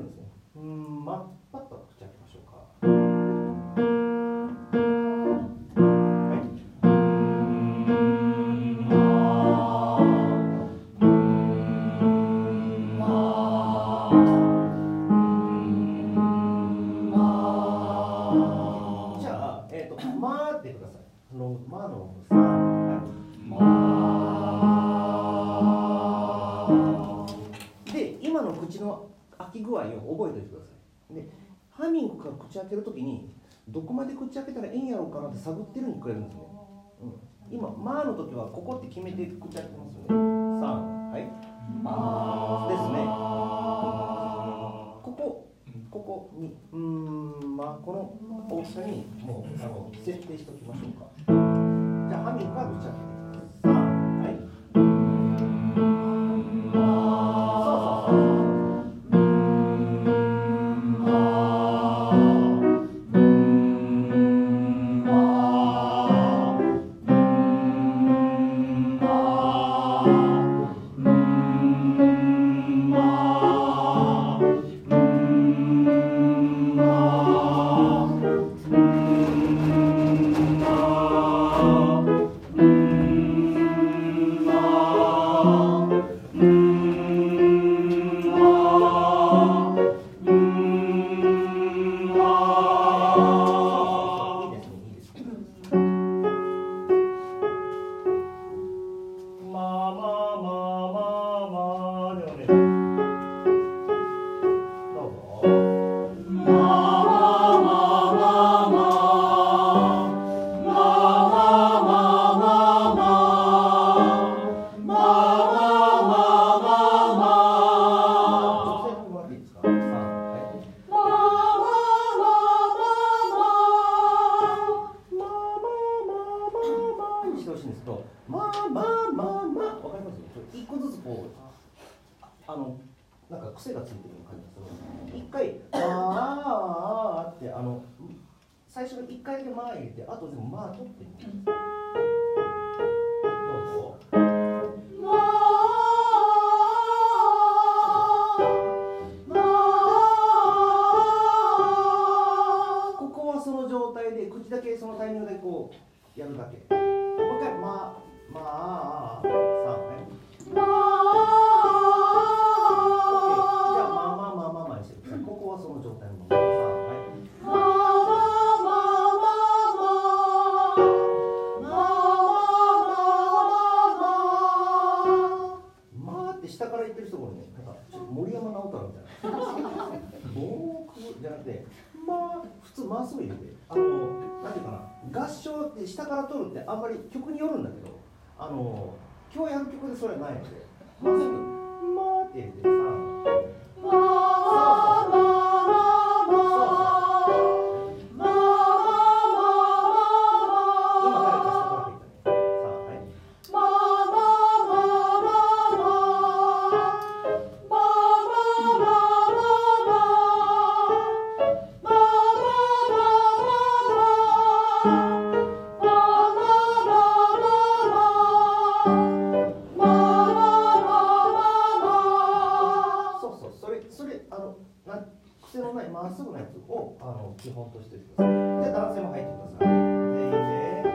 っ口開けたらいいんやろうかなって探ってるにくれるんですね。うん、今、まあの時はここって決めて口開けてますよね。三、はいあ。ですね。ここ、ここに、うん、まあ、この大きさにもうあの設定しておきましょうか。じゃあ、ハミングは口開け1回でけ「まあ」入れてあとでも「まあ」取ってみま。あのなんていうかな、合唱って下から取るってあんまり曲によるんだけど、あの今日やる曲でそれはないので、まっすぐまあって入れてさ。まっすぐなやつを、あの、基本としてください。で、男性も入ってください。全員で。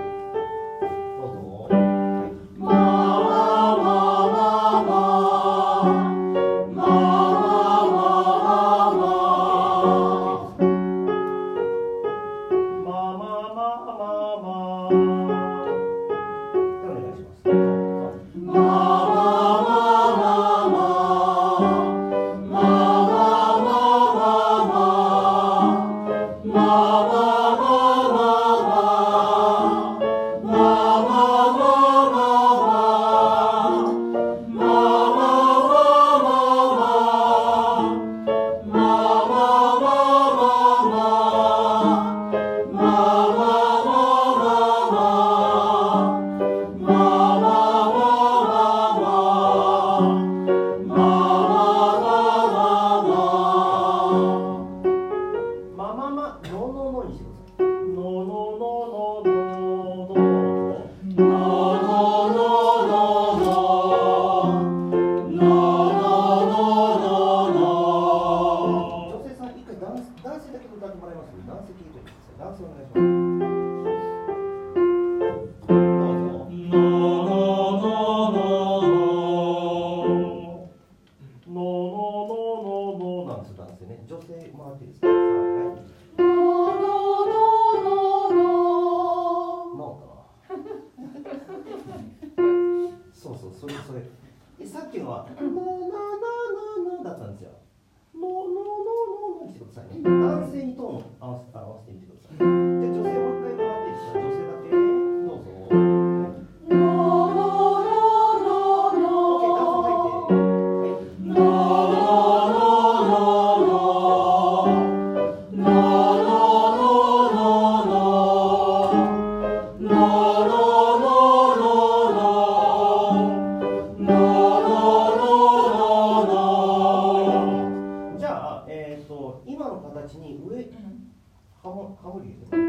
cost into ハモハモ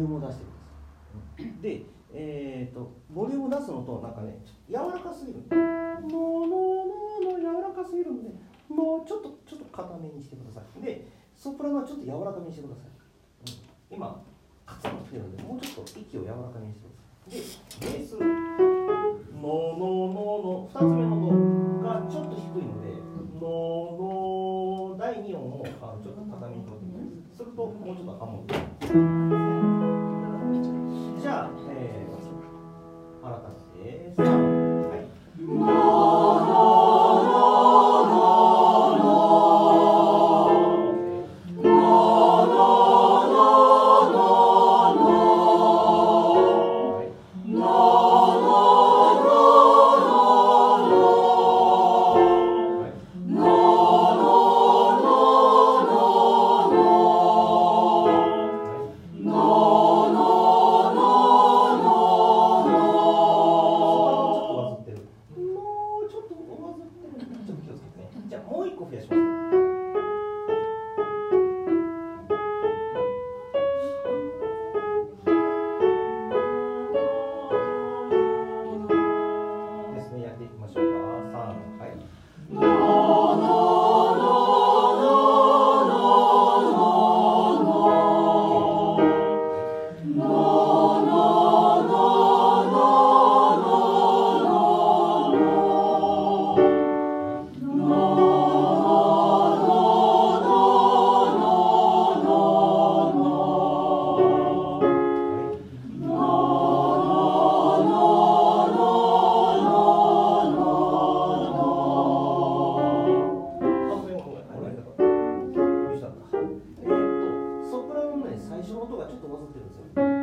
ュームを出してください。でえーとボリューム出すのとなんかね柔らかすぎるもうもうもう柔らかすぎるんでもうちょっとちょっと硬めにしてください。でソプラノはちょっと柔らかめにしてください、今カツンときてるんでもうちょっと息を柔らかめにしてください。でベース。のののの2つ目ののがちょっと低いのでのの第2音をちょっと硬めに取ってみますするともうちょっとハモー、改めてさあはいはい。の音がちょっと混ざってるんですよ。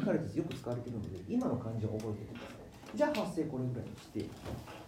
形がウビカレテスよく使われてるので今の漢字を覚えておいてください。じゃあ発声これぐらいにして